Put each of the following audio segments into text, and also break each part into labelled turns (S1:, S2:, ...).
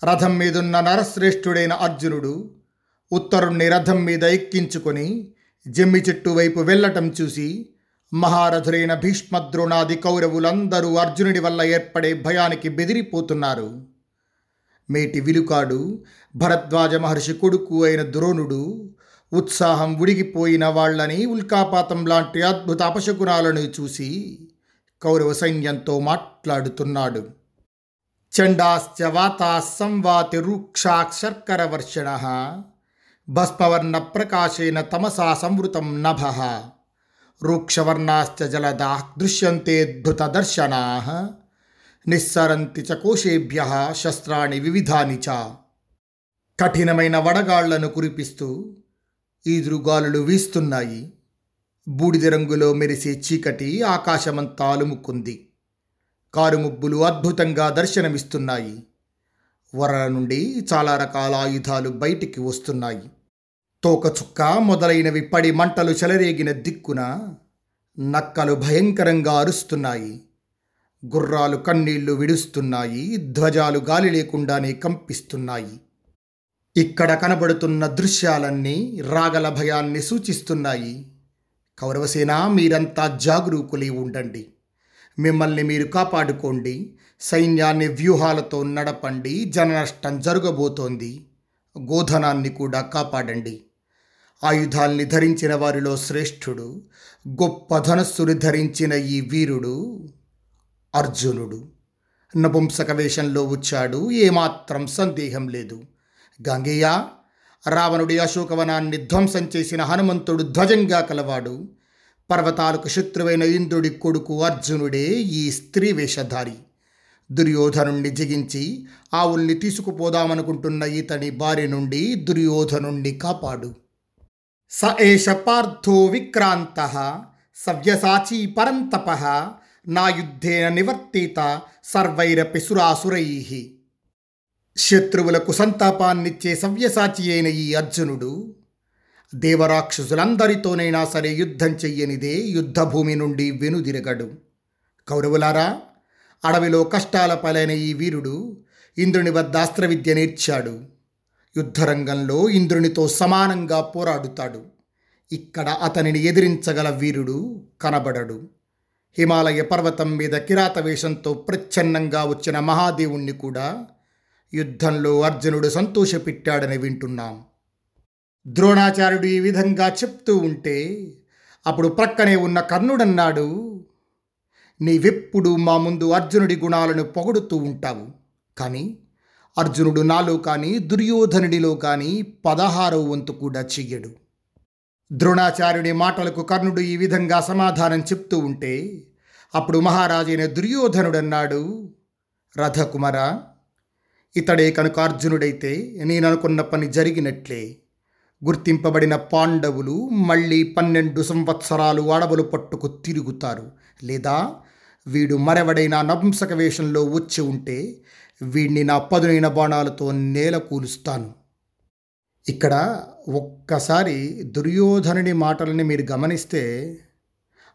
S1: రథం మీదున్న నరశ్రేష్ఠుడైన అర్జునుడు ఉత్తరుణ్ణి రథం మీద ఎక్కించుకొని జమ్మి చెట్టు వైపు వెళ్ళటం చూసి మహారథులైన భీష్మద్రోణాది కౌరవులందరూ అర్జునుడి వల్ల ఏర్పడే భయానికి బెదిరిపోతున్నారు. మేటి విలుకాడు భరద్వాజ మహర్షి కొడుకు అయిన ద్రోణుడు ఉత్సాహం ఉడిగిపోయిన వాళ్ళని ఉల్కాపాతం లాంటి అద్భుత అపశకునాలను చూసి కౌరవ సైన్యంతో మాట్లాడుతున్నాడు. చండాశ్చ వాతా సంవాతి రూక్షాక్షర్కరవర్షణ భస్మవర్ణ ప్రకాశేన తమసా సంవృతం నభ రూక్షవర్ణాశ్చ జలదా దృశ్యంతే ధృతదర్శనా నిస్సరంతి చ కోశేభ్య శస్త్రాణి వివిధాని చ కఠినమైన వడగాళ్ళను కురిపిస్తూ ఈదురుగాలులు వీస్తున్నాయి। బూడిద రంగులో మెరిసే చీకటి ఆకాశమంతా అలుముకుంది। కారుముబ్బులు అద్భుతంగా దర్శనమిస్తున్నాయి. వరల నుండి చాలా రకాల ఆయుధాలు బయటికి వస్తున్నాయి. తోకచుక్క మొదలైనవి పడి మంటలు చెలరేగిన దిక్కున నక్కలు భయంకరంగా అరుస్తున్నాయి. గుర్రాలు కన్నీళ్ళు విడుస్తున్నాయి. ధ్వజాలు గాలి లేకుండానే కంపిస్తున్నాయి. ఇక్కడ కనబడుతున్న దృశ్యాలన్నీ రాగల భయాన్ని సూచిస్తున్నాయి. కౌరవసేన మీరంతా జాగరూకులై ఉండండి. మిమ్మల్ని మీరు కాపాడుకోండి. సైన్యాన్ని వ్యూహాలతో నడపండి. జన నష్టం జరగబోతోంది. గోధనాన్ని కూడా కాపాడండి. ఆయుధాల్ని ధరించిన వారిలో శ్రేష్ఠుడు గొప్ప ధనస్సుని ధరించిన ఈ వీరుడు అర్జునుడు. నపుంసక వేషంలో వచ్చాడు. ఏమాత్రం సందేహం లేదు. గంగయ్య రావణుడి అశోకవనాన్ని ధ్వంసం చేసిన హనుమంతుడు ధ్వజంగా కలవాడు. పర్వతాలకు శత్రువైన ఇంద్రుడి కొడుకు అర్జునుడే ఈ స్త్రీ వేషధారి. దుర్యోధనుణ్ణి జిగించి ఆవుల్ని తీసుకుపోదామనుకుంటున్న ఇతని భార్య నుండి దుర్యోధనుణ్ణి కాపాడు. స ఏష పార్థో విక్రాంత సవ్యసాచీ పరంతప నా యుద్ధేన నివర్తీత సర్వైరపి సురాసురై. శత్రువులకు సంతాపాన్నిచ్చే సవ్యసాచి అయిన ఈ అర్జునుడు దేవరాక్షసులందరితోనైనా సరే యుద్ధం చెయ్యనిదే యుద్ధభూమి నుండి వెనుదిరగడు. కౌరవులారా అడవిలో కష్టాల పాలైన ఈ వీరుడు ఇంద్రుని వద్ద అస్త్రవిద్య నేర్చాడు. యుద్ధరంగంలో ఇంద్రునితో సమానంగా పోరాడుతాడు. ఇక్కడ అతనిని ఎదిరించగల వీరుడు కనబడడు. హిమాలయ పర్వతం మీద కిరాత వేషంతో ప్రచ్ఛన్నంగా వచ్చిన మహాదేవుణ్ణి కూడా యుద్ధంలో అర్జునుడు సంతోషపెట్టాడని వింటున్నాం. ద్రోణాచార్యుడు ఈ విధంగా చెప్తూ ఉంటే అప్పుడు ప్రక్కనే ఉన్న కర్ణుడన్నాడు నీవెప్పుడు మా ముందు అర్జునుడి గుణాలను పొగడుతూ ఉంటావు. కానీ అర్జునుడు నాలో కానీ దుర్యోధనుడిలో కానీ పదహారవ వంతు కూడా చెయ్యడు ద్రోణాచార్యుడి మాటలకు కర్ణుడు ఈ విధంగా సమాధానం చెప్తూ ఉంటే అప్పుడు మహారాజైన దుర్యోధనుడన్నాడు రథకుమర ఇతడే కనుక అర్జునుడైతే నేను అనుకున్న పని జరిగినట్లే. గుర్తింపబడిన పాండవులు మళ్ళీ పన్నెండు సంవత్సరాలు అడవులు పట్టుకు తిరుగుతారు. లేదా వీడు మరెవడైనా నపుంసక వేషంలో వచ్చి ఉంటే వీడిని నా పదునైన బాణాలతో నేల కూలుస్తాను. ఇక్కడ ఒక్కసారి దుర్యోధనుడి మాటలని మీరు గమనిస్తే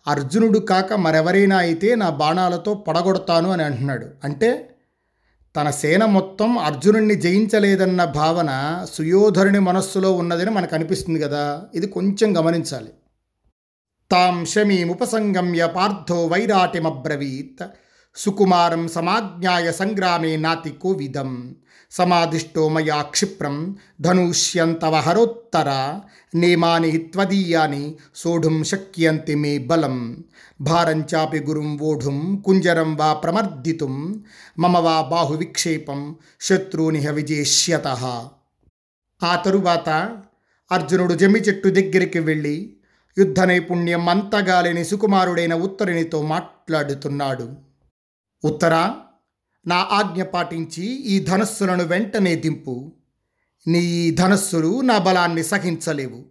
S1: అర్జునుడు కాక మరెవరైనా అయితే నా బాణాలతో పడగొడతాను అని అంటున్నాడు. అంటే తన సేన మొత్తం అర్జునుడిని జయించలేదన్న భావన సుయోధరుని మనస్సులో ఉన్నదని మనకు అనిపిస్తుంది కదా. ఇది కొంచెం గమనించాలి. తాం శమీముపసంగమ్య పార్థో వైరాటిమబ్రవీత్. సుకుమారం సమాజ్ఞాయ సంగ్రామే నాతి కోవిదం. సమాధిష్టో మయా క్షిప్రం ధనుష్యంతవ హరోత్తర నేమాని త్వదీయాని సోఢుం శక్యంతి మే బలం. భారంచాపి గురుం వోఢుం కుంజరం వా ప్రమర్దితుం మమ వా బాహు విక్షేపం శత్రునిహ విజేష్యత. ఆ తరువాత అర్జునుడు జమి చెట్టు దగ్గరికి వెళ్ళి యుద్ధ నైపుణ్యం అంతగాలేని సుకుమారుడైన ఉత్తరునితో మాట్లాడుతున్నాడు. ఉత్తరా నా ఆజ్ఞ పాటించి ఈ ధనస్సులను వెంటనే దింపు. నీ ఈ ధనస్సులు నా బలాన్ని సహించలేవు.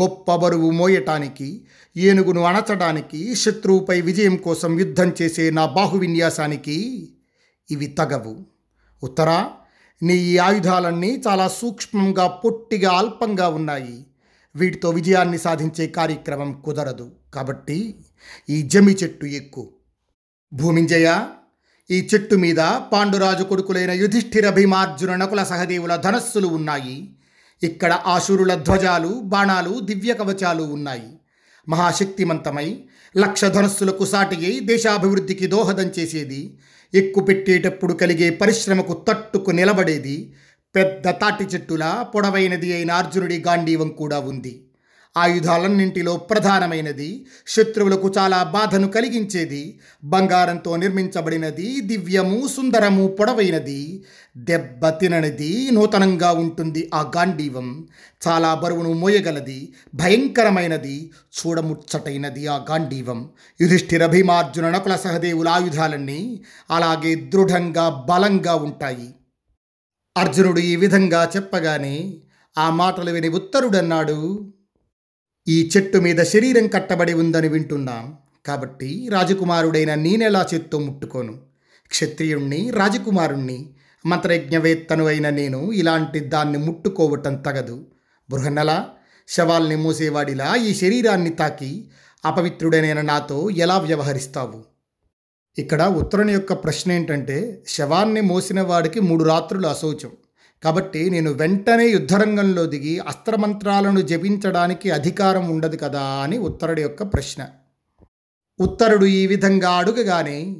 S1: గొప్ప బరువు మోయటానికి ఏనుగును అణచడానికి శత్రువుపై విజయం కోసం యుద్ధం చేసే నా బాహువిన్యాసానికి ఇవి తగవు. ఉత్తరా నీ ఈ ఆయుధాలన్నీ చాలా సూక్ష్మంగా పొట్టిగా అల్పంగా ఉన్నాయి. వీటితో విజయాన్ని సాధించే కార్యక్రమం కుదరదు. కాబట్టి ఈ జమి చెట్టు ఎక్కు. భూమింజయ? ఈ చెట్టు మీద పాండురాజు కొడుకులైన యుధిష్ఠిర భీమార్జున నకుల సహదేవుల ధనస్సులు ఉన్నాయి. ఇక్కడ ఆశురుల ధ్వజాలు బాణాలు దివ్య కవచాలు ఉన్నాయి. మహాశక్తిమంతమై లక్ష ధనస్సులకు సాటి దేశాభివృద్ధికి దోహదం చేసేది ఎక్కు పెట్టేటప్పుడు కలిగే పరిశ్రమకు తట్టుకు నిలబడేది పెద్ద తాటి చెట్టులా పొడవైనది అయిన అర్జునుడి గాంధీవం కూడా ఉంది. ఆయుధాలన్నింటిలో ప్రధానమైనది శత్రువులకు చాలా బాధను కలిగించేది బంగారంతో నిర్మించబడినది దివ్యము సుందరము పొడవైనది. దెబ్బ తిననిది నూతనంగా ఉంటుంది ఆ గాంధీవం. చాలా బరువును మోయగలది భయంకరమైనది చూడముచ్చటైనది ఆ గాంధీవం. యుధిష్ఠిర భీమార్జున నకుల సహదేవుల ఆయుధాలన్నీ అలాగే దృఢంగా బలంగా ఉంటాయి. అర్జునుడు ఈ విధంగా చెప్పగానే ఆ మాటలు విని ఉత్తరుడన్నాడు ఈ చెట్టు మీద శరీరం కట్టబడి ఉందని వింటున్నాం. కాబట్టి రాజకుమారుడైన నేనెలా చేత్తో ముట్టుకోను? క్షత్రియుణ్ణి రాజకుమారుణ్ణి మంత్రయజ్ఞవేత్తను అయిన నేను ఇలాంటి దాన్ని ముట్టుకోవటం తగదు. బృహన్నల శవాల్ని మూసేవాడిలా ఈ శరీరాన్ని తాకి అపవిత్రుడైన నాతో ఎలా వ్యవహరిస్తావు? ఇక్కడ ఉత్తరుని యొక్క ప్రశ్న ఏంటంటే శవాన్ని మోసిన వాడికి మూడు రాత్రులు అశౌచం. కాబట్టి నేను వెంటనే యుద్ధరంగంలో దిగి అస్త్రమంత్రాలను జపించడానికి అధికారం ఉండదు కదా అని ఉత్తరుడి యొక్క ప్రశ్న. ఉత్తరుడు ఈ విధంగా అడుగగానే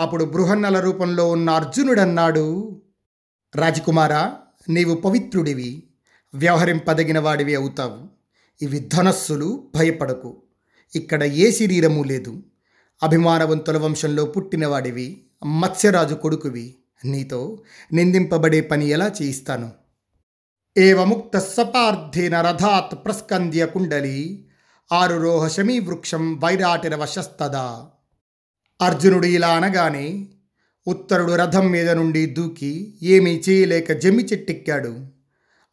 S1: అప్పుడు బృహన్నల రూపంలో ఉన్న అర్జునుడన్నాడు. రాజకుమారా నీవు పవిత్రుడివి వ్యవహరింపదగిన వాడివి అవుతావు. ఇవి ధనస్సులు భయపడకు. ఇక్కడ ఏ శరీరము లేదు. అభిమానవంతుల వంశంలో పుట్టినవాడివి మత్స్యరాజు కొడుకువి. నీతో నిందింపబడే పని ఎలా చేయిస్తాను? ఏవముక్త సపార్థేన రథాత్ ప్రస్కంద్య కుండలి ఆరురోహ శమీ వృక్షం వైరాటిన వశస్తదా అర్జునుడు ఇలా అనగానే ఉత్తరుడు రథం మీద నుండి దూకి ఏమీ చేయలేక జమ్మి చెట్టెక్కాడు.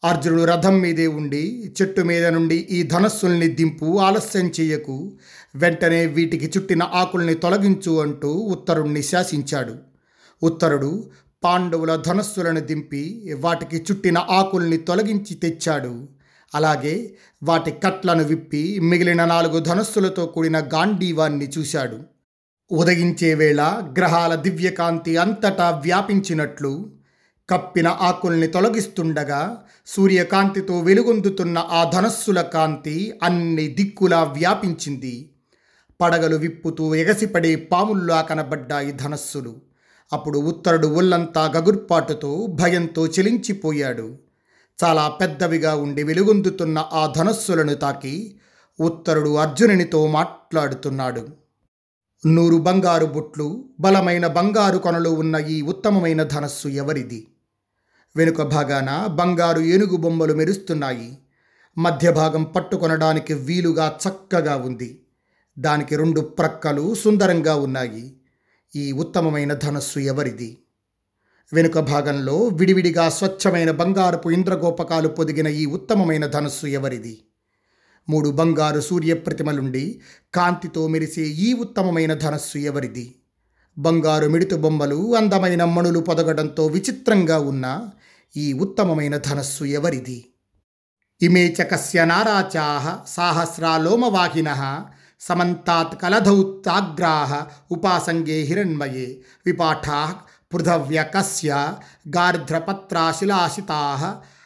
S1: అర్జునుడు రథం మీదే ఉండి చెట్టు మీద నుండి ఈ ధనస్సుల్ని దింపు ఆలస్యం చేయకు వెంటనే వీటికి చుట్టిన ఆకుల్ని తొలగించు అంటూ ఉత్తరుణ్ణి శాసించాడు. ఉత్తరుడు పాండవుల ధనస్సులను దింపి వాటికి చుట్టిన ఆకుల్ని తొలగించి తెచ్చాడు. అలాగే వాటి కట్లను విప్పి మిగిలిన నాలుగు ధనస్సులతో కూడిన గాంధీవాన్ని చూశాడు. ఉదగించే వేళ గ్రహాల దివ్యకాంతి అంతటా వ్యాపించినట్లు కప్పిన ఆకుల్ని తొలగిస్తుండగా సూర్యకాంతితో వెలుగొందుతున్న ఆ ధనస్సుల కాంతి అన్ని దిక్కులా వ్యాపించింది. పడగలు విప్పుతూ ఎగసిపడే పాముల్లా కనబడ్డాయి ధనస్సులు. అప్పుడు ఉత్తరుడు ఒళ్ళంతా గగుర్పాటుతో భయంతో చెలించిపోయాడు. చాలా పెద్దవిగా ఉండి వెలుగొందుతున్న ఆ ధనస్సులను తాకి ఉత్తరుడు అర్జునునితో మాట్లాడుతున్నాడు. నూరు బంగారు బుట్లు బలమైన బంగారు కొనలు ఉన్న ఈ ఉత్తమమైన ధనస్సు ఎవరిది? వెనుక భాగాన బంగారు ఏనుగు బొమ్మలు మెరుస్తున్నాయి. మధ్య భాగం పట్టుకొనడానికి వీలుగా చక్కగా ఉంది. దానికి రెండు ప్రక్కలు సుందరంగా ఉన్నాయి. ఈ ఉత్తమమైన ధనస్సు ఎవరిది? వెనుక భాగంలో విడివిడిగా స్వచ్ఛమైన బంగారపు ఇంద్రగోపకాలు పొదిగిన ఈ ఉత్తమమైన ధనస్సు ఎవరిది? మూడు బంగారు సూర్యప్రతిమలుండి కాంతితో మెరిసే ఈ ఉత్తమమైన ధనస్సు ఎవరిది? బంగారు మిడుతు బొమ్మలు అందమైన మణులు పొదగడంతో విచిత్రంగా ఉన్న ఈ ఉత్తమమైన ధనస్సు ఎవరిది? ఇమే చకస్య నారాచాహ సాహస్రాలోమవాహిన సమంతాత్ కలధౌత్తాగ్రాహ ఉపాసంగే హిరణ్మయే విపాఠా పృథవ్యకస్య గార్ధ్రపత్రాశిలాశితా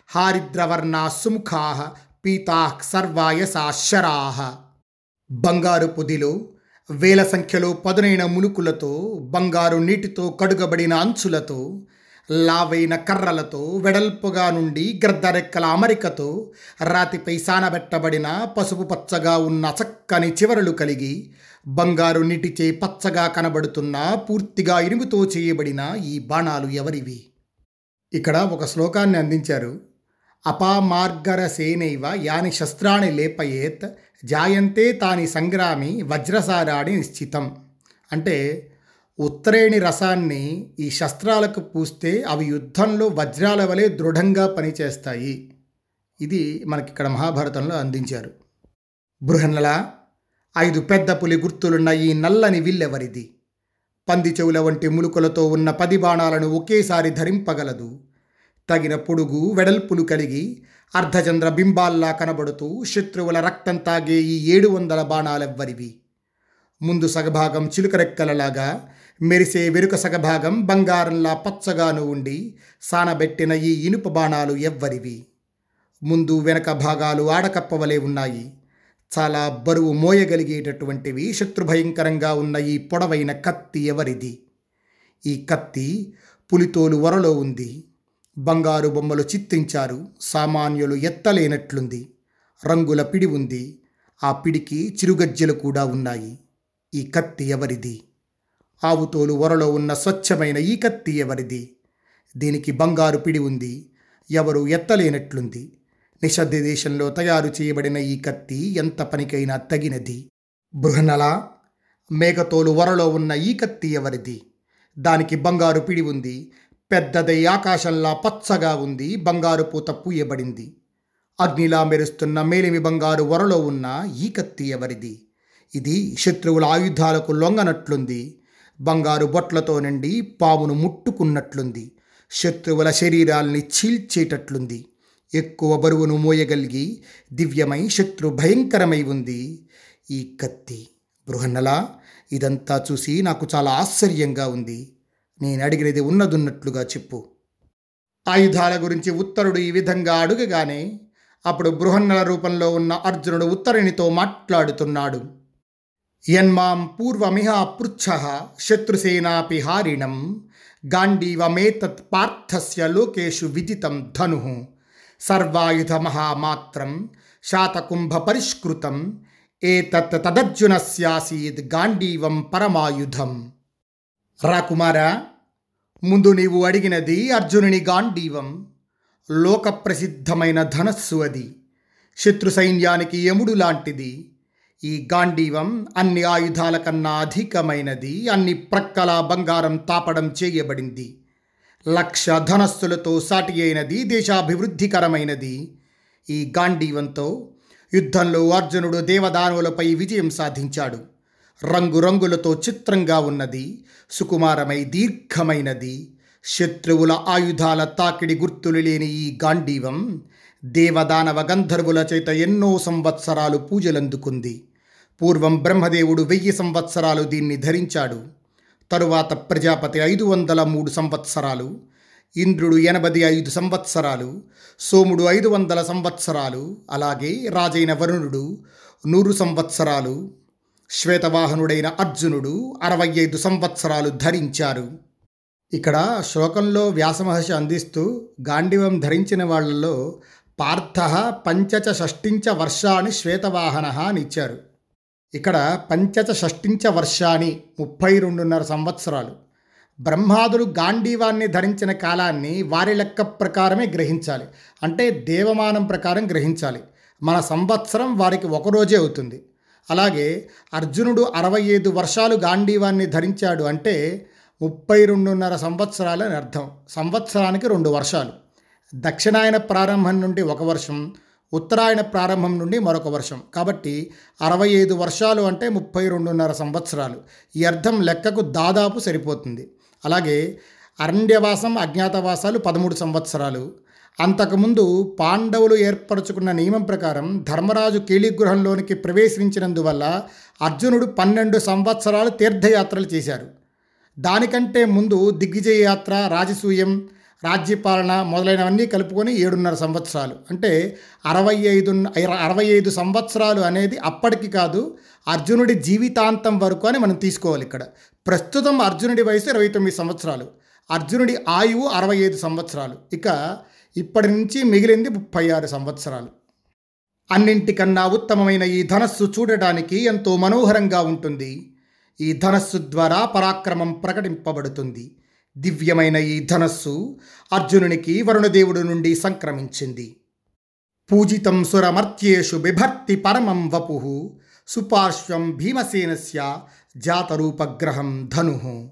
S1: హారిద్రవర్ణా సుముఖా పీతా సర్వాయసాశరా బంగారు పొదిలో వేల సంఖ్యలో పదునైన మునుకులతో బంగారు నీటితో కడుగబడిన అంచులతో లావైన కర్రలతో వెడల్పుగా నుండి గ్రద్దరెక్కల అమరికతో రాతిపై సానబెట్టబడిన పసుపు పచ్చగా ఉన్న చక్కని చివరలు కలిగి బంగారు నీటిచే పచ్చగా కనబడుతున్న పూర్తిగా ఇనుముతో చేయబడిన ఈ బాణాలు ఎవరివి? ఇక్కడ ఒక శ్లోకాన్ని అందించారు. అపామార్గరసేనైవ యాని శస్త్రాణి లేపయేత్ జాయంతే తాని సంగ్రామి వజ్రసారాణి నిశ్చితం. అంటే ఉత్తరేణి రసాన్ని ఈ శస్త్రాలకు పూస్తే అవి యుద్ధంలో వజ్రాల వలె దృఢంగా పనిచేస్తాయి. ఇది మనకిక్కడ మహాభారతంలో అందించారు. బృహన్నల ఐదు పెద్ద పులి గుర్తులున్న ఈ నల్లని విల్లెవరిది? పంది చెవుల వంటి ములుకలతో ఉన్న పది బాణాలను ఒకేసారి ధరింపగలదు. తగిన పొడుగు వెడల్పులు కలిగి అర్ధచంద్ర బింబాల్లా కనబడుతూ శత్రువుల రక్తం తాగే ఈ ఏడు వందల బాణాలెవ్వరివి? ముందు సగభాగం చిలుకరెక్కలలాగా మెరిసే వెనుక సగభాగం బంగారంలా పచ్చగాను ఉండి సానబెట్టిన ఈ ఇనుప బాణాలు ఎవ్వరివి? ముందు వెనక భాగాలు ఆడకప్పవలే ఉన్నాయి. చాలా బరువు మోయగలిగేటటువంటివి శత్రుభయంకరంగా ఉన్న ఈ పొడవైన కత్తి ఎవరిది? ఈ కత్తి పులితోలు వరలో ఉంది. బంగారు బొమ్మలు చిత్రించారు. సామాన్యులు ఎత్తలేనట్లుంది. రంగుల పిడి ఉంది. ఆ పిడికి చిరుగజ్జెలు కూడా ఉన్నాయి. ఈ కత్తి ఎవరిది? ఆవుతోలు ఒరలో ఉన్న స్వచ్ఛమైన ఈ కత్తి ఎవరిది? దీనికి బంగారు పిడి ఉంది ఎవరు ఎత్తలేనట్లుంది. నిశ్శబ్ద దేశంలో తయారు చేయబడిన ఈ కత్తి ఎంత పనికైనా తగినది. బృహనల మేఘతోలు వరలో ఉన్న ఈ కత్తి ఎవరిది? దానికి బంగారు పిడి ఉంది పెద్దదై ఆకాశంలా పచ్చగా ఉంది బంగారు పూత పూయబడింది. అగ్నిలా మెరుస్తున్న మేలిమి బంగారు వరలో ఉన్న ఈ కత్తి ఎవరిది? ఇది శత్రువుల ఆయుధాలకు లొంగనట్లుంది బంగారు బొట్లతో నిండి పామును ముట్టుకున్నట్లుంది. శత్రువుల శరీరాల్ని చీల్చేటట్లుంది. ఎక్కువ బరువును మోయగలిగి దివ్యమై శత్రు భయంకరమై ఉంది. ఈ కత్తి బృహన్నలా ఇదంతా చూసి నాకు చాలా ఆశ్చర్యంగా ఉంది. నేను అడిగినది ఉన్నదున్నట్లుగా చెప్పు. ఆయుధాల గురించి ఉత్తరుడు ఈ విధంగా అడుగగానే అప్పుడు బృహన్నల రూపంలో ఉన్న అర్జునుడు ఉత్తరునితో మాట్లాడుతున్నాడు. యన్మాం పూర్వమిహ పృచ్ఛ శత్రుసేనాపి హారిణం గాంధీవమేతత్ పార్థస్య లోకేషు విదితం ధను సర్వాయుధ మహామాత్రం శాతకుంభ పరిష్కృతం ఏతత్ తదర్జునస్యాసీద్ గాండీవం పరమాయుధం రాకుమారా ముందు నీవు అడిగినది అర్జునుని గాంధీవం లోకప్రసిద్ధమైన ధనస్సు అది శత్రు సైన్యానికి యముడు లాంటిది ఈ గాంధీవం అన్ని ఆయుధాల కన్నా అధికమైనది అన్ని ప్రక్కల బంగారం తాపడం చేయబడింది. లక్ష ధనస్సులతో సాటి అయినది దేశాభివృద్ధికరమైనది. ఈ గాంధీవంతో యుద్ధంలో అర్జునుడు దేవదానువులపై విజయం సాధించాడు. రంగురంగులతో చిత్రంగా ఉన్నది సుకుమారమై దీర్ఘమైనది. శత్రువుల ఆయుధాల తాకిడి గుర్తులు లేని ఈ గాంధీవం దేవదానవ గంధర్వుల చేత ఎన్నో సంవత్సరాలు పూజలందుకుంది. పూర్వం బ్రహ్మదేవుడు వెయ్యి సంవత్సరాలు దీన్ని ధరించాడు. తరువాత ప్రజాపతి ఐదు వందల మూడు సంవత్సరాలు ఇంద్రుడు ఎనభై ఐదు సంవత్సరాలు సోముడు ఐదు వందల సంవత్సరాలు అలాగే రాజైన వరుణుడు నూరు సంవత్సరాలు శ్వేతవాహనుడైన అర్జునుడు అరవై ఐదు సంవత్సరాలు ధరించారు. ఇక్కడ శ్లోకంలో వ్యాసమహర్షి అందిస్తూ గాండివం ధరించిన వాళ్ళలో పార్థ పంచచ షష్టించ వర్షాన్ని శ్వేతవాహన అని ఇచ్చారు. ఇక్కడ పంచచ షష్టించ వర్షాన్ని ముప్పై రెండున్నర సంవత్సరాలు. బ్రహ్మాదులు గాంధీవాన్ని ధరించిన కాలాన్ని వారి లెక్క ప్రకారమే గ్రహించాలి. అంటే దేవమానం ప్రకారం గ్రహించాలి. మన సంవత్సరం వారికి ఒకరోజే అవుతుంది. అలాగే అర్జునుడు అరవై ఐదు వర్షాలు గాంధీవాన్ని ధరించాడు అంటే ముప్పై రెండున్నర సంవత్సరాలు అని అర్థం. సంవత్సరానికి రెండు వర్షాలు. దక్షిణాయన ప్రారంభం నుండి ఒక వర్షం ఉత్తరాయణ ప్రారంభం నుండి మరొక వర్షం. కాబట్టి అరవై ఐదు వర్షాలు అంటే ముప్పై రెండున్నర సంవత్సరాలు. ఈ అర్థం లెక్కకు దాదాపు సరిపోతుంది. అలాగే అరణ్యవాసం అజ్ఞాతవాసాలు పదమూడు సంవత్సరాలు. అంతకుముందు పాండవులు ఏర్పరచుకున్న నియమం ప్రకారం ధర్మరాజు కీళిగృహంలోనికి ప్రవేశించినందువల్ల అర్జునుడు పన్నెండు సంవత్సరాలు తీర్థయాత్రలు చేశారు. దానికంటే ముందు దిగ్విజయ యాత్ర రాజసూయం రాజ్యపాలన మొదలైనవన్నీ కలుపుకొని ఏడున్నర సంవత్సరాలు. అంటే అరవై ఐదు అరవై ఐదు సంవత్సరాలు అనేది అప్పటికి కాదు అర్జునుడి జీవితాంతం వరకు అని మనం తీసుకోవాలి ఇక్కడ. ప్రస్తుతం అర్జునుడి వయసు ఇరవై తొమ్మిది సంవత్సరాలు. అర్జునుడి ఆయువు అరవై ఐదు సంవత్సరాలు. ఇక ఇప్పటి నుంచి మిగిలింది ముప్పై ఆరు సంవత్సరాలు. అన్నింటికన్నా ఉత్తమమైన ఈ ధనస్సు చూడటానికి ఎంతో మనోహరంగా ఉంటుంది. ఈ ధనస్సు ద్వారా పరాక్రమం ప్రకటింపబడుతుంది. దివ్యమైన ఈ ధనస్సు అర్జునునికి వరుణదేవుడు నుండి సంక్రమించింది. పూజితం సురమర్త్యేషు బిభర్తి పరమం వపు సుపార్శ్వం భీమసేనస్య జాతరూపగ్రహం ధను.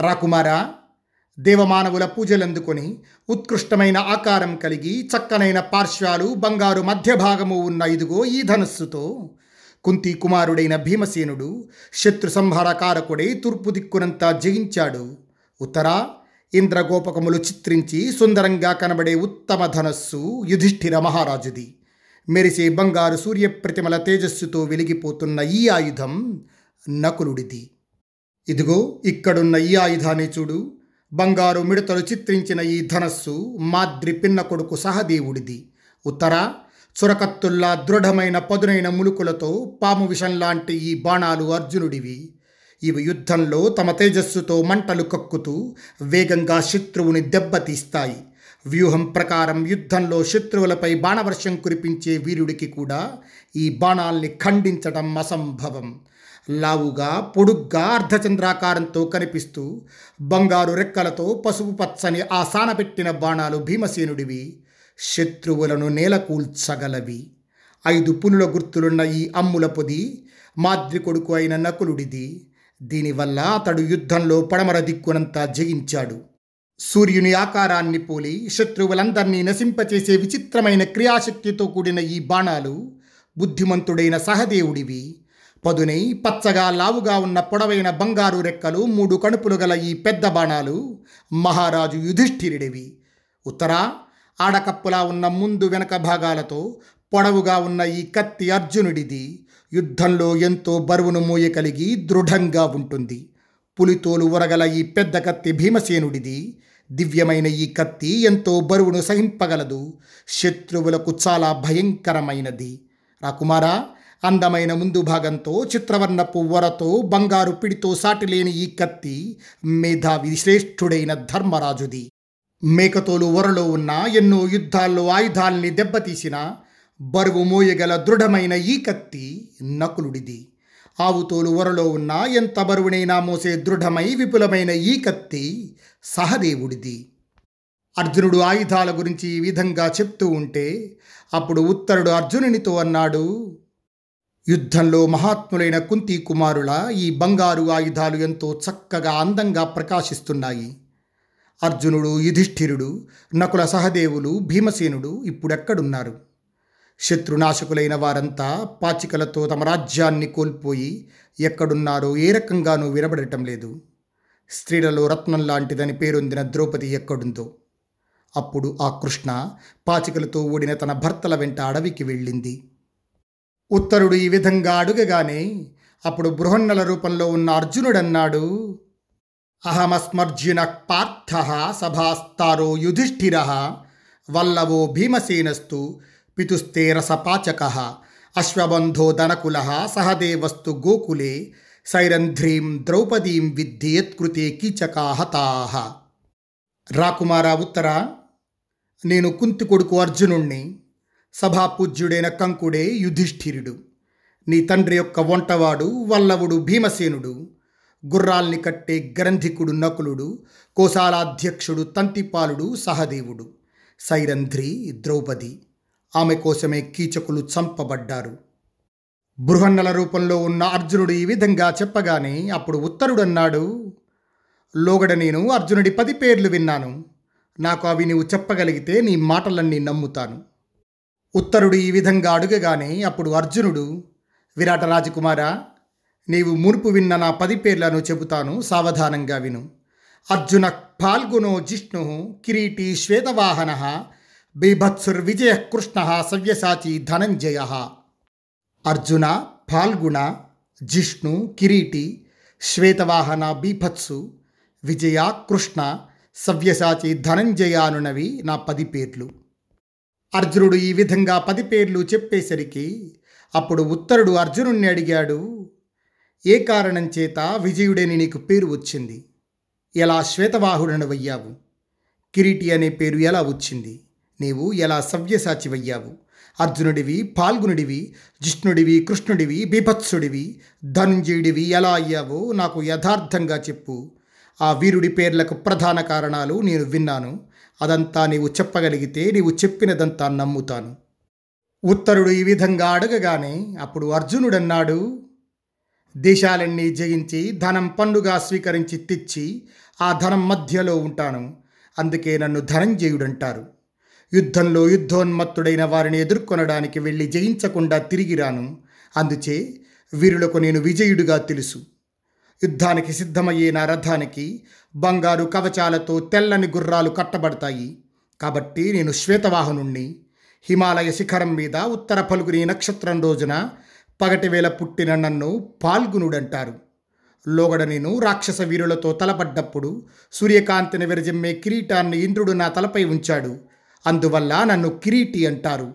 S1: రాకుమారా దేవమానవుల పూజలందుకొని ఉత్కృష్టమైన ఆకారం కలిగి చక్కనైన పార్శ్వాలు బంగారు మధ్య భాగము ఉన్న ఇదిగో ఈ ధనస్సుతో కుంతి కుమారుడైన భీమసేనుడు శత్రు సంహారకారకుడై తూర్పు దిక్కునంతా జయించాడు. ఉత్తరా ఇంద్రగోపకములు చిత్రించి సుందరంగా కనబడే ఉత్తమ ధనస్సు యుధిష్ఠిర మహారాజుది. మెరిసే బంగారు సూర్యప్రతిమల తేజస్సుతో వెలిగిపోతున్న ఈ ఆయుధం నకులుడిది. ఇదిగో ఇక్కడున్న ఈ ఆయుధాన్ని చూడు. బంగారు మిడతలు చిత్రించిన ఈ ధనస్సు మాద్రి పిన్న కొడుకు సహదేవుడిది. ఉత్తర చురకత్తుల్లా దృఢమైన పదునైన ములుకులతో పాము విషం లాంటి ఈ బాణాలు అర్జునుడివి. ఇవి యుద్ధంలో తమ తేజస్సుతో మంటలు కక్కుతూ వేగంగా శత్రువుని దెబ్బతీస్తాయి. వ్యూహం ప్రకారం యుద్ధంలో శత్రువులపై బాణవర్షం కురిపించే వీరుడికి కూడా ఈ బాణాల్ని ఖండించడం అసంభవం. లావుగా పొడుగ్గా అర్ధచంద్రాకారంతో కనిపిస్తూ బంగారు రెక్కలతో పసుపు పచ్చని ఆ సానపెట్టిన బాణాలు భీమసేనుడివి. శత్రువులను నేలకూల్చగలవి. ఐదు పులుల గుర్తులున్న ఈ అమ్ముల పొది మాద్రి కొడుకు అయిన నకులుడిది. దీనివల్ల అతడు యుద్ధంలో పడమర దిక్కునంతా జయించాడు. సూర్యుని ఆకారాన్ని పోలి శత్రువులందరినీ నశింపచేసే విచిత్రమైన క్రియాశక్తితో కూడిన ఈ బాణాలు బుద్ధిమంతుడైన సహదేవుడివి. పదునై పచ్చగా లావుగా ఉన్న పొడవైన బంగారు రెక్కలు మూడు కణుపులు గల ఈ పెద్ద బాణాలు మహారాజు యుధిష్ఠిరుడివి. ఉత్తరా ఆడకప్పులా ఉన్న ముందు వెనక భాగాలతో పొడవుగా ఉన్న ఈ కత్తి అర్జునుడిది. యుద్ధంలో ఎంతో బరువును మోయగలిగి దృఢంగా ఉంటుంది. పులితోలు ఉరగల ఈ పెద్ద కత్తి భీమసేనుడిది. దివ్యమైన ఈ కత్తి ఎంతో బరువును సహింపగలదు. శత్రువులకు చాలా భయంకరమైనది. రాకుమారా అందమైన ముందు భాగంతో చిత్రవర్ణపు వరతో బంగారు పిడితో సాటిలేని ఈ కత్తి మేధావి శ్రేష్ఠుడైన ధర్మరాజుది. మేకతోలు వరలో ఉన్న ఎన్నో యుద్ధాల్లో ఆయుధాల్ని దెబ్బతీసిన బరువు మోయగల దృఢమైన ఈ కత్తి నకులుడిది. ఆవుతోలు వరలో ఉన్న ఎంత బరువునైనా మోసే దృఢమై విపులమైన ఈ కత్తి సహదేవుడిది. అర్జునుడు ఆయుధాల గురించి ఈ విధంగా చెప్తూ ఉంటే అప్పుడు ఉత్తరుడు అర్జునునితో అన్నాడు యుద్ధంలో మహాత్ములైన కుంతి కుమారుల ఈ బంగారు ఆయుధాలు ఎంతో చక్కగా అందంగా ప్రకాశిస్తున్నాయి. అర్జునుడు యుధిష్ఠిరుడు నకుల సహదేవులు భీమసేనుడు ఇప్పుడెక్కడున్నారు? శత్రునాశకులైన వారంతా పాచికలతో తమ రాజ్యాన్ని కోల్పోయి ఎక్కడున్నారో ఏ రకంగానూ వినబడటం లేదు. స్త్రీలలో రత్నం లాంటిదని పేరొందిన ద్రౌపది ఎక్కడుందో? అప్పుడు ఆ కృష్ణ పాచికలతో ఓడిన తన భర్తల వెంట అడవికి వెళ్ళింది. ఉత్తరుడు ఈ విధంగా అడుగగానే అప్పుడు బృహన్నల రూపంలో ఉన్న అర్జునుడన్నాడు? అహమస్మర్జున పార్థ సభాస్తారో యుధిష్ఠిర వల్లవో భీమసేనస్తు పితుస్తేరసపాచక అశ్వబంధో దనకుల సహదేవస్తు గోకులే సైరంధ్రీం ద్రౌపదీం విద్ధి యత్కృతే కీచకా హతాహ రాకుమారా ఉత్తర నేను కుంతి కొడుకు అర్జునుణ్ణి సభాపూజ్యుడైన కంకుడే యుధిష్ఠిరుడు. నీ తండ్రి యొక్క వంటవాడు వల్లవుడు భీమసేనుడు. గుర్రాల్ని కట్టే గ్రంథికుడు నకులుడు. కోశాలాధ్యక్షుడు తంతిపాలుడు సహదేవుడు. సైరంధ్రి ద్రౌపది. ఆమె కోసమే కీచకులు చంపబడ్డారు. బృహన్నల రూపంలో ఉన్న అర్జునుడు ఈ విధంగా చెప్పగానే అప్పుడు ఉత్తరుడన్నాడు లోగడ నేను అర్జునుడి పది పేర్లు విన్నాను. నాకు అవి నీవు చెప్పగలిగితే నీ మాటలన్నీ నమ్ముతాను. ఉత్తరుడు ఈ విధంగా అడుగగానే అప్పుడు అర్జునుడు విరాట రాజకుమారా నీవు మునుపు విన్న నా పది పేర్లను చెబుతాను సావధానంగా విను. అర్జున ఫాల్గునో జిష్ణు కిరీటి శ్వేతవాహన బీభత్సుర్విజయ కృష్ణ సవ్యసాచి ధనంజయ అర్జున ఫాల్గుణ జిష్ణు కిరీటి శ్వేతవాహన బీభత్సు విజయ కృష్ణ సవ్యసాచి ధనంజయ అనునవి నా పది పేర్లు। అర్జునుడు ఈ విధంగా పది పేర్లు చెప్పేసరికి అప్పుడు ఉత్తరుడు అర్జునుణ్ణి అడిగాడు ఏ కారణం చేత విజయుడని నీకు పేరు వచ్చింది? ఎలా శ్వేతవాహుడనవయ్యావు? కిరీటి అనే పేరు ఎలా వచ్చింది? నీవు ఎలా సవ్యసాచివయ్యావు? అర్జునుడివి పాల్గునుడివి జిష్ణుడివి కృష్ణుడివి బీభత్సుడివి ధనుంజయుడివి ఎలా అయ్యావో నాకు యథార్థంగా చెప్పు. ఆ వీరుడి పేర్లకు ప్రధాన కారణాలు నేను విన్నాను. అదంతా నీవు చెప్పగలిగితే నీవు చెప్పినదంతా నమ్ముతాను. ఉత్తరుడు ఈ విధంగా అడగగానే అప్పుడు అర్జునుడన్నాడు దేశాలన్నీ జయించి ధనం పన్నుగా స్వీకరించి తెచ్చి ఆ ధనం మధ్యలో ఉంటాను. అందుకే నన్ను ధనంజయుడంటారు. యుద్ధంలో యుద్ధోన్మత్తుడైన వారిని ఎదుర్కొనడానికి వెళ్ళి జయించకుండా తిరిగి రాను. అందుచే వీరులకు నేను విజయుడిగా తెలుసు. యుద్ధానికి సిద్ధమయ్యే నా రథానికి బంగారు కవచాలతో తెల్లని గుర్రాలు కట్టబడతాయి. కాబట్టి నేను శ్వేతవాహనుణ్ణి. హిమాలయ శిఖరం మీద ఉత్తర పలుగుని నక్షత్రం రోజున పగటివేళ పుట్టిన నన్ను పాల్గునుడంటారు. లోగడ నేను రాక్షస వీరులతో తలపడ్డప్పుడు సూర్యకాంతిని విరజిమ్మే కిరీటాన్ని ఇంద్రుడు నా తలపై ఉంచాడు. అందువల్ల నన్ను కిరీటి అంటారు.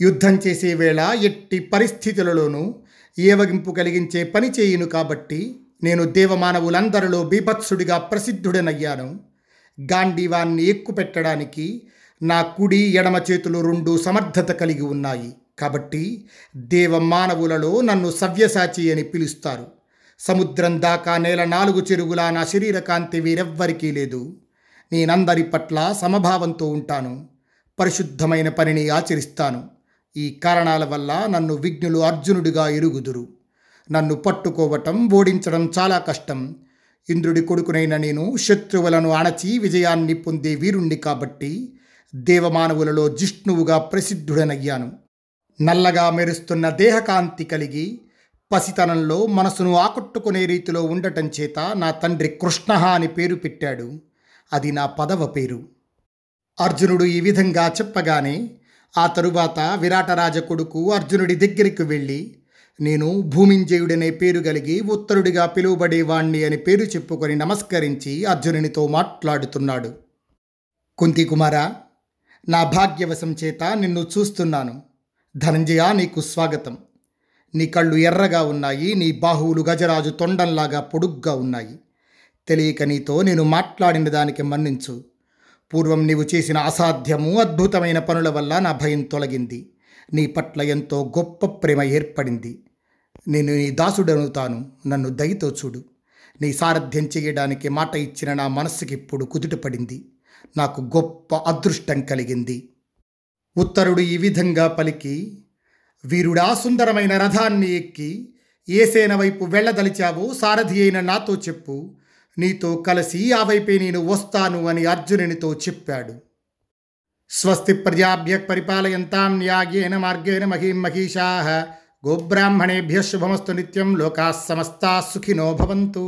S1: యుద్ధం చేసే వేళ ఎట్టి పరిస్థితులలోనూ ఏవగింపు కలిగించే పని చేయును కాబట్టి నేను దేవమానవులందరిలో బీభత్సుడిగా ప్రసిద్ధుడనయ్యాను. గాంధీవాన్ని ఎక్కుపెట్టడానికి నా కుడి ఎడమ చేతులు రెండు సమర్థత కలిగి ఉన్నాయి కాబట్టి దేవమానవులలో నన్ను సవ్యసాచి అని పిలుస్తారు. సముద్రం దాకా నేల నాలుగు చెరుగులా నా శరీరకాంతి వీరెవ్వరికీ లేదు. నేనందరి పట్ల సమభావంతో ఉంటాను. పరిశుద్ధమైన పనిని ఆచరిస్తాను. ఈ కారణాల వల్ల నన్ను విఘ్నులు అర్జునుడిగా ఎరుగుదురు. నన్ను పట్టుకోవటం ఓడించడం చాలా కష్టం. ఇంద్రుడి కొడుకునైన నేను శత్రువులను అణచి విజయాన్ని పొందే వీరుణ్ణి కాబట్టి దేవమానవులలో జిష్ణువుగా ప్రసిద్ధుడనయ్యాను. నల్లగా మెరుస్తున్న దేహకాంతి కలిగి పసితనంలో మనసును ఆకట్టుకునే రీతిలో ఉండటం చేత నా తండ్రి కృష్ణ అని పేరు పెట్టాడు. అది నా పదవ పేరు. అర్జునుడు ఈ విధంగా చెప్పగానే ఆ తరువాత విరాటరాజ కొడుకు అర్జునుడి దగ్గరికి వెళ్ళి నేను భూమింజయుడనే పేరు కలిగి ఉత్తరుడిగా పిలువబడేవాణ్ణి అని పేరు చెప్పుకొని నమస్కరించి అర్జునునితో మాట్లాడుతున్నాడు. కుంతి కుమారా నా భాగ్యవశం చేత నిన్ను చూస్తున్నాను. ధనంజయ నీకు స్వాగతం. నీ కళ్ళు ఎర్రగా ఉన్నాయి నీ బాహువులు గజరాజు తొండంలాగా పొడుగ్గా ఉన్నాయి. తెలియక నీతో నేను మాట్లాడిన దానికి మన్నించు. పూర్వం నీవు చేసిన అసాధ్యము అద్భుతమైన పనుల వల్ల నా భయం తొలగింది. నీ పట్ల ఎంతో గొప్ప ప్రేమ ఏర్పడింది. నేను నీ దాసుడనుతాను. నన్ను దయతో చూడు. నీ సారథ్యం చేయడానికి మాట ఇచ్చిన నా మనస్సుకి ఇప్పుడు కుదుటపడింది నాకు గొప్ప అదృష్టం కలిగింది. ఉత్తరుడు ఈ విధంగా పలికి వీరుడా సుందరమైన రథాన్ని ఎక్కి ఏ సేన వైపు వెళ్ళదలిచావో సారథి అయిన నాతో చెప్పు. నీతో కలిసి ఆ వైపే నేను వస్తాను అని అర్జునునితో చెప్పాడు. స్వస్తి ప్రజాభ్య పరిపాలయంతాం న్యాయేన మార్గేణ మహీం మహిషా గోబ్రాహ్మణేభ్య శుభమస్తు నిత్యం లోకా సమస్తా సుఖినో భవంతు.